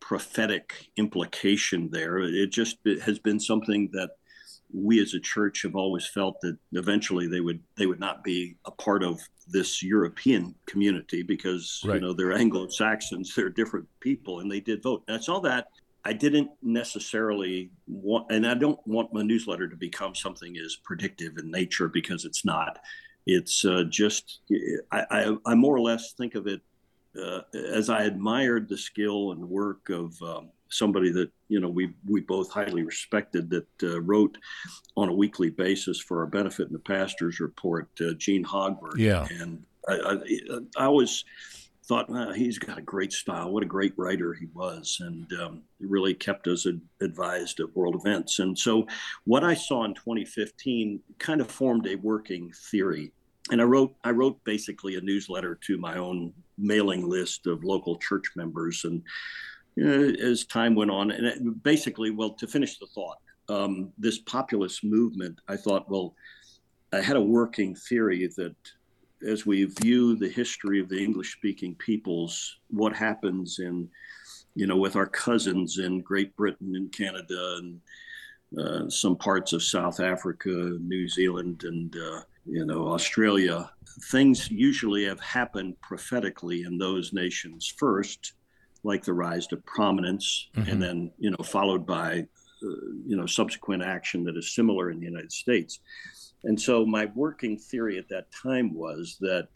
prophetic implication there, it just it has been something that we as a church have always felt that eventually they would they would not be a part of this European community because right. you know they're Anglo Saxons, they're different people, and they did vote. That's all that I didn't necessarily want, and I don't want my newsletter to become something as predictive in nature because it's not. It's uh, just, I, I, I, more or less think of it uh, as I admired the skill and work of um, somebody that you know we we both highly respected that uh, wrote on a weekly basis for our benefit in the pastors report, uh, Gene Hogberg. Yeah, and I, I, I always thought wow, he's got a great style. What a great writer he was, and um, really kept us ad- advised of world events. And so, what I saw in 2015 kind of formed a working theory. And I wrote I wrote basically a newsletter to my own mailing list of local church members and as time went on. And it, basically, well, to finish the thought, um, this populist movement, I thought, well, I had a working theory that as we view the history of the English speaking peoples, what happens in, you know, with our cousins in Great Britain and Canada and uh, some parts of South Africa, New Zealand, and, uh, you know, Australia, things usually have happened prophetically in those nations first like the rise to prominence, mm-hmm. and then you know followed by uh, you know subsequent action that is similar in the United States. And so my working theory at that time was that,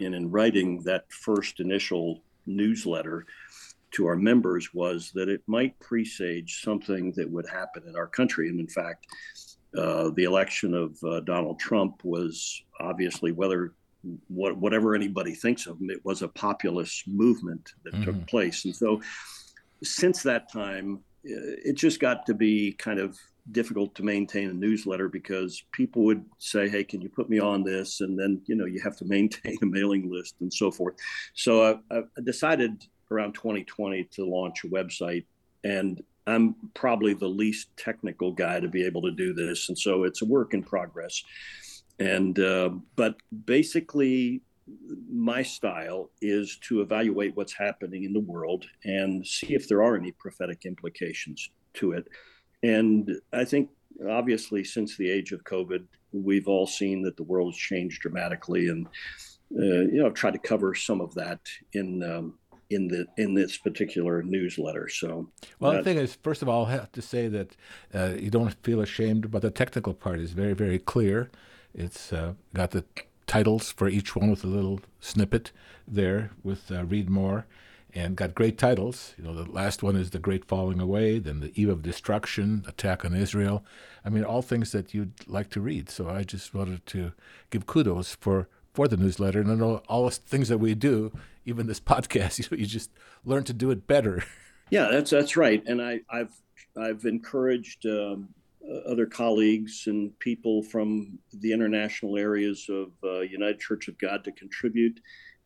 and in writing that first initial newsletter to our members, was that it might presage something that would happen in our country. And in fact, uh, the election of uh, Donald Trump was obviously whether what, whatever anybody thinks of him, it was a populist movement that mm-hmm. took place. And so since that time, it just got to be kind of difficult to maintain a newsletter because people would say, Hey, can you put me on this? And then, you know, you have to *laughs* maintain a mailing list and so forth. So I, I decided around 2020 to launch a website and I'm probably the least technical guy to be able to do this. And so it's a work in progress and uh, but basically my style is to evaluate what's happening in the world and see if there are any prophetic implications to it and i think obviously since the age of covid we've all seen that the world has changed dramatically and uh, you know try to cover some of that in um, in the in this particular newsletter. So, well, the thing is, first of all, I have to say that uh, you don't feel ashamed, but the technical part is very, very clear. It's uh, got the titles for each one with a little snippet there with uh, read more and got great titles. You know, the last one is The Great Falling Away, then The Eve of Destruction, Attack on Israel. I mean, all things that you'd like to read. So I just wanted to give kudos for, for the newsletter and all, all the things that we do, even this *laughs* podcast, you, know, you just learn to do it better. *laughs* Yeah, that's that's right. And I, I've I've encouraged um, other colleagues and people from the international areas of uh, United Church of God to contribute.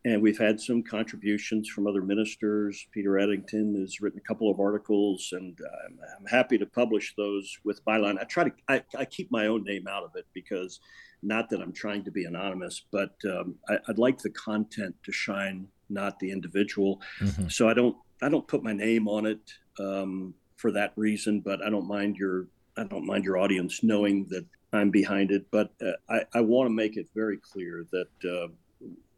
And we've had some contributions from other ministers. Peter Eddington has written a couple of articles, and I'm, I'm happy to publish those with Byline. I try to I, I, keep my own name out of it because, not that I'm trying to be anonymous, but um, I, would like the content to shine, not the individual. Mm-hmm. So I don't I don't put my name on it um, for that reason, but I don't mind your I don't mind your audience knowing that I'm behind it, but uh, I, I want to make it very clear that uh,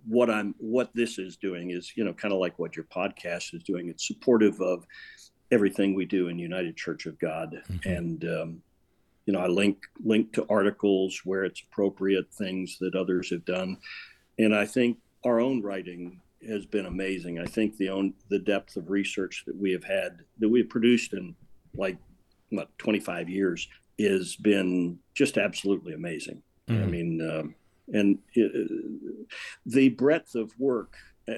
what I'm what this is doing is you know kind of like what your podcast is doing. It's supportive of everything we do in United Church of God, mm-hmm. and um, you know I link link to articles where it's appropriate, things that others have done, and I think our own writing has been amazing. I think the own the depth of research that we have had that we have produced in like what 25 years has been just absolutely amazing. Mm. I mean, um, and it, the breadth of work uh,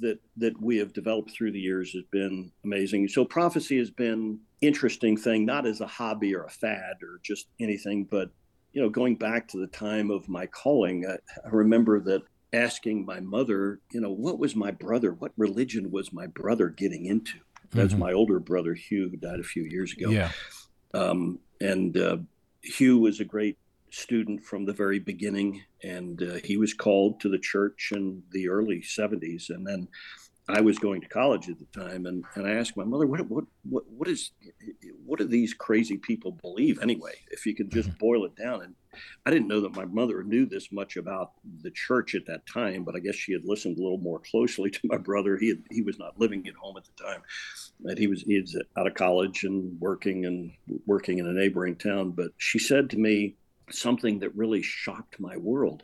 that that we have developed through the years has been amazing. So prophecy has been interesting thing, not as a hobby or a fad or just anything, but you know, going back to the time of my calling, I, I remember that asking my mother, you know, what was my brother? What religion was my brother getting into? That's mm-hmm. my older brother Hugh, who died a few years ago. Yeah. Um, and uh, Hugh was a great student from the very beginning, and uh, he was called to the church in the early '70s. And then I was going to college at the time, and, and I asked my mother, "What what what what is what do these crazy people believe anyway? If you could just mm-hmm. boil it down." And I didn't know that my mother knew this much about the church at that time, but I guess she had listened a little more closely to my brother. He had, he was not living at home at the time, and he was he was out of college and working and working in a neighboring town. But she said to me something that really shocked my world.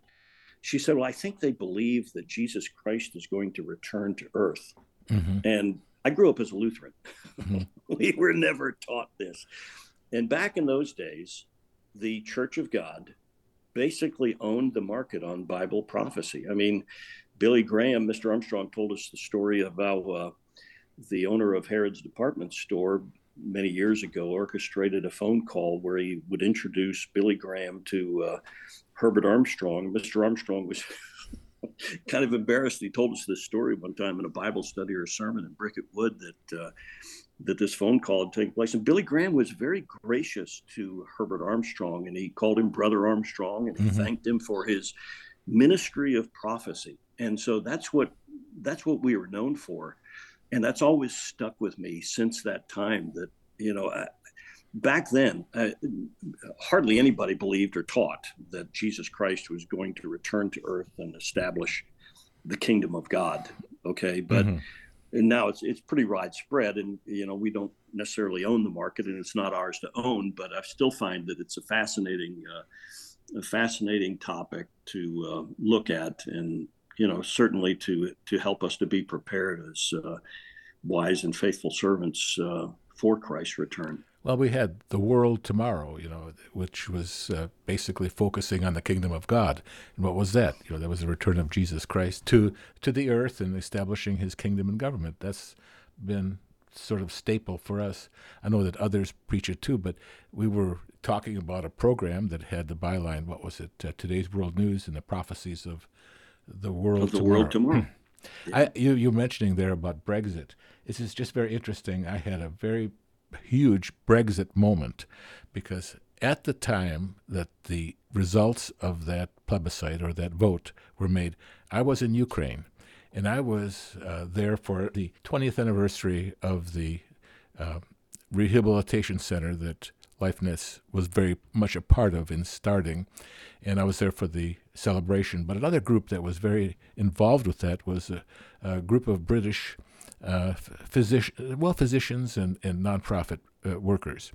She said, "Well, I think they believe that Jesus Christ is going to return to earth," mm-hmm. and I grew up as a Lutheran. Mm-hmm. *laughs* we were never taught this. And back in those days, the Church of God basically owned the market on Bible prophecy. I mean, Billy Graham, Mr. Armstrong, told us the story of how uh, the owner of Harrod's department store many years ago orchestrated a phone call where he would introduce Billy Graham to uh, Herbert Armstrong. Mr. Armstrong was *laughs* kind of embarrassed. He told us this story one time in a Bible study or a sermon in Bricket Wood that uh, that this phone call had taken place. And Billy Graham was very gracious to Herbert Armstrong, and he called him Brother Armstrong, and he mm-hmm. thanked him for his ministry of prophecy. And so that's what that's what we were known for, and that's always stuck with me since that time. That you know. I, back then, uh, hardly anybody believed or taught that Jesus Christ was going to return to earth and establish the kingdom of God. Okay, but mm-hmm and now it's it's pretty widespread and you know we don't necessarily own the market and it's not ours to own but i still find that it's a fascinating uh, a fascinating topic to uh, look at and you know certainly to to help us to be prepared as uh, wise and faithful servants uh, for christ's return well, we had the world tomorrow, you know, which was uh, basically focusing on the kingdom of God. And what was that? You know, that was the return of Jesus Christ to to the earth and establishing His kingdom and government. That's been sort of staple for us. I know that others preach it too, but we were talking about a program that had the byline. What was it? Uh, Today's World News and the prophecies of the world of the tomorrow. world tomorrow. yeah. *clears throat* I, you you mentioning there about Brexit. This is just very interesting. I had a very huge Brexit moment because at the time that the results of that plebiscite or that vote were made, I was in Ukraine. And I was uh, there for the 20th anniversary of the uh, rehabilitation center that LifeNets was very much a part of in starting. And I was there for the celebration. But another group that was very involved with that was a, a group of British uh, physician, well, physicians and, and nonprofit uh, workers.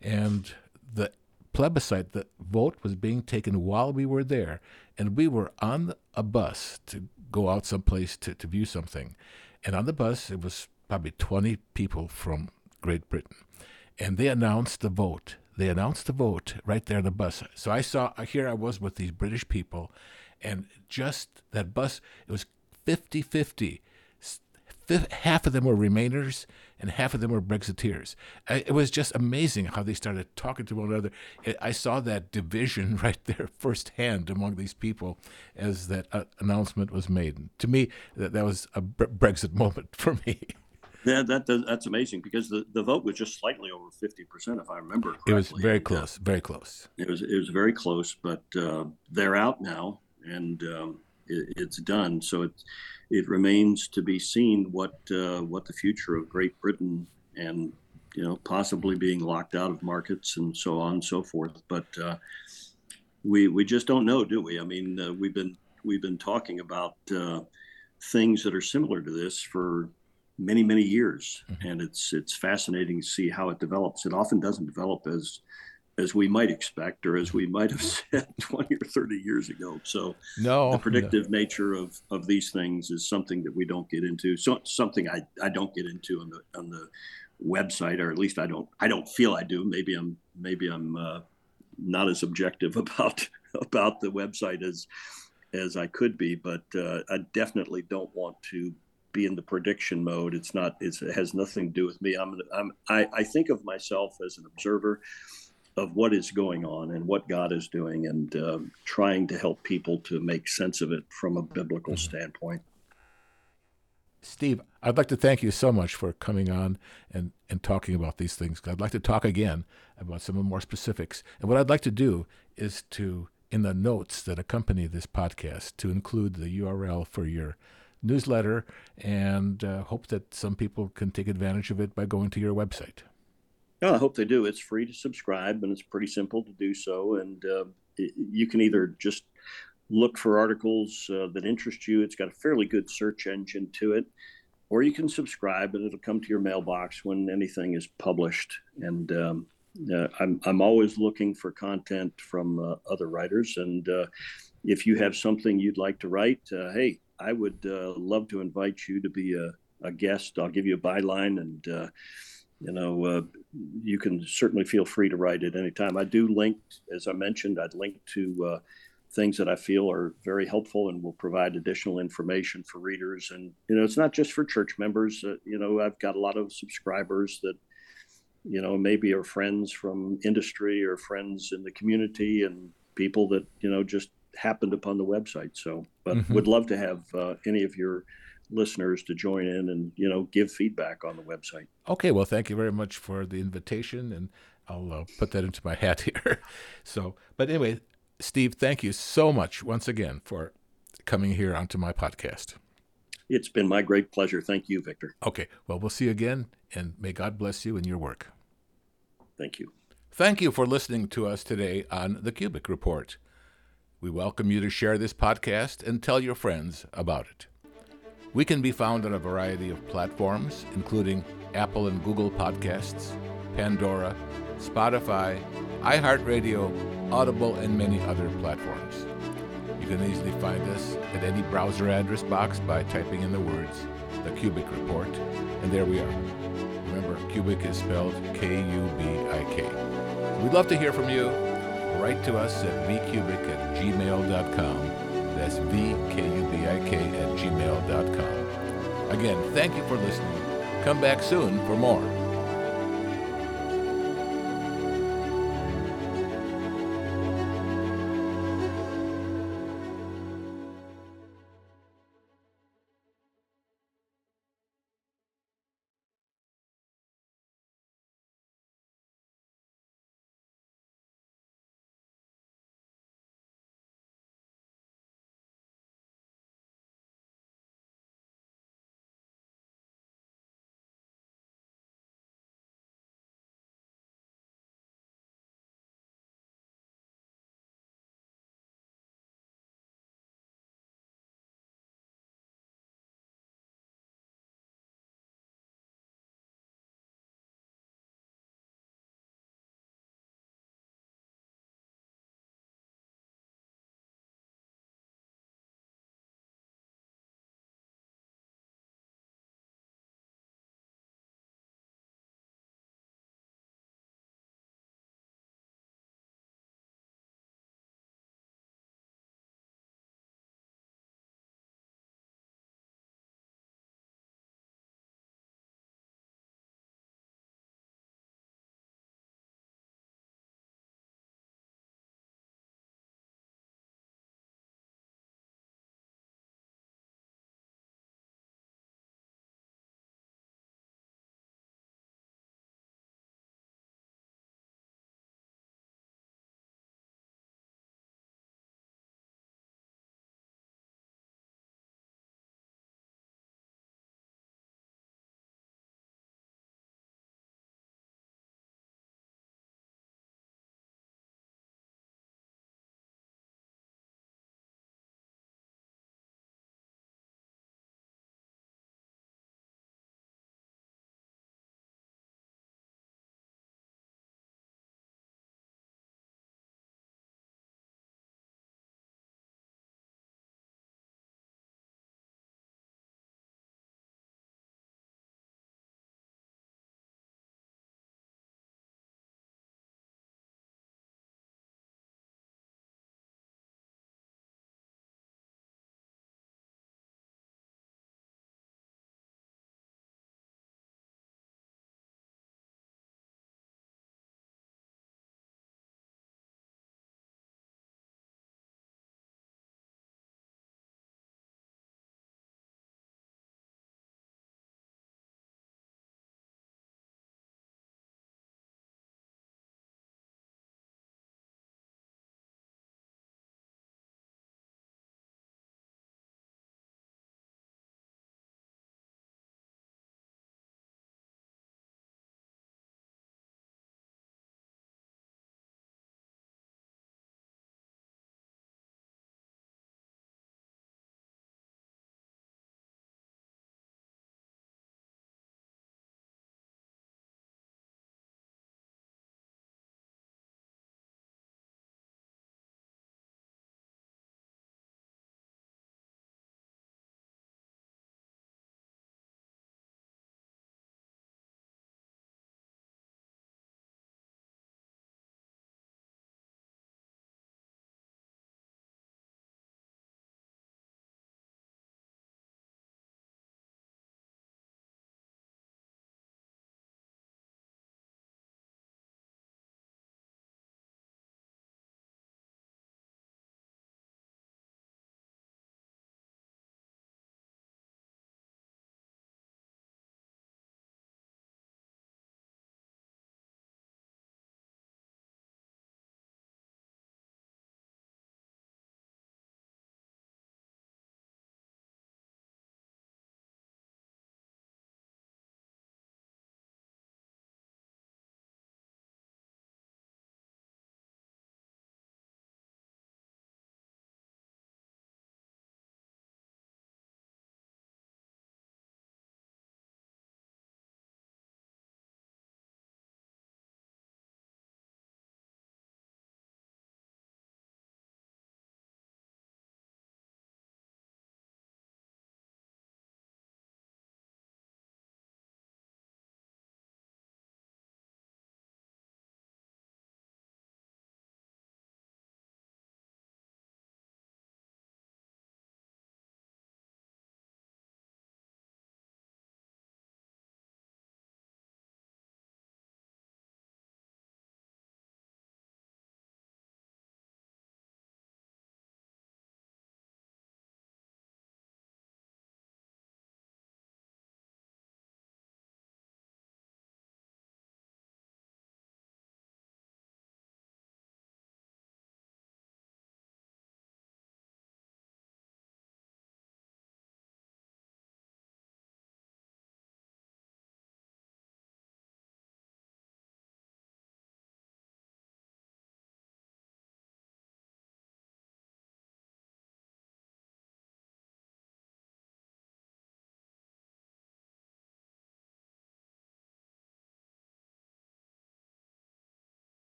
And the plebiscite, the vote was being taken while we were there. And we were on a bus to go out someplace to, to view something. And on the bus, it was probably 20 people from Great Britain. And they announced the vote. They announced the vote right there on the bus. So I saw, here I was with these British people, and just that bus, it was 50 50 half of them were Remainers and half of them were Brexiteers. It was just amazing how they started talking to one another. I saw that division *laughs* right there firsthand among these people as that uh, announcement was made. To me, that, that was a Brexit moment *laughs* for me. Yeah, that, that's amazing because the, the vote was just slightly over fifty percent, if I remember correctly. It was very close, very close. It was it was very close, but uh, they're out now, and um, it, it's done. So it's it remains to be seen what uh, what the future of Great Britain and you know possibly being locked out of markets and so on and so forth. But uh, we we just don't know, do we? I mean, uh, we've been we've been talking about uh, things that are similar to this for many many years, mm-hmm. and it's it's fascinating to see how it develops. It often doesn't develop as as we might expect or as we might have *laughs* said 20 or 30 years ago. So no, the predictive nature of, of these things is something that we don't get into. So something I, I don't get into on the, on the website, or at least I don't, I don't feel I do. Maybe I'm, maybe I'm uh, not as objective *laughs* about, about the website as, as I could be, but uh, I definitely don't want to be in the prediction mode. It's not, it's, it has nothing to do with me. I'm, I'm, I, I think of myself as an observer of what is going on and what God is doing and uh, trying to help people to make sense of it from a biblical mm-hmm. standpoint. Steve, I'd like to thank you so much for coming on and, and talking about these things. I'd like to talk again about some of the more specifics. And what I'd like to do is to, in the notes that accompany this podcast, to include the URL for your newsletter and uh, hope that some people can take advantage of it by going to your website. Yeah, I hope they do. It's free to subscribe, and it's pretty simple to do so. And uh, you can either just look for articles uh, that interest you. It's got a fairly good search engine to it, or you can subscribe and it'll come to your mailbox when anything is published. And um, uh, I'm I'm always looking for content from uh, other writers, and uh, if you have something you'd like to write, uh, hey, I would uh, love to invite you to be a, a, guest. I'll give you a byline and you know, uh, you can certainly feel free to write at any time. I do link, as I mentioned, I'd link to uh, things that I feel are very helpful and will provide additional information for readers. And, you know, it's not just for church members. Uh, you know, I've got a lot of subscribers that, you know, maybe are friends from industry or friends in the community and people that, you know, just happened upon the website. So, but mm-hmm. would love to have uh, any of your listeners to join in and you know give feedback on the website. Okay, well, thank you very much for the invitation, and I'll uh, put that into my *laughs* hat here. so, but anyway, Steve, thank you so much once again for coming here onto my podcast. It's been my great pleasure. Thank you, Victor. Okay, well, we'll see you again, and may God bless you in your work. Thank you. Thank you for listening to us today on the Kubik Report. We welcome you to share this podcast and tell your friends about it. We can be found on a variety of platforms, including Apple and Google Podcasts, Pandora, Spotify, iHeartRadio, Audible, and many other platforms. You can easily find us at any browser address box by typing in the words The Kubik Report, and there we are. Remember, Kubik is spelled K U B I K. We'd love to hear from you. Write to us at vkubik at gmail.com that's vkubik at gmail.com. Again, thank you for listening. Come back soon for more.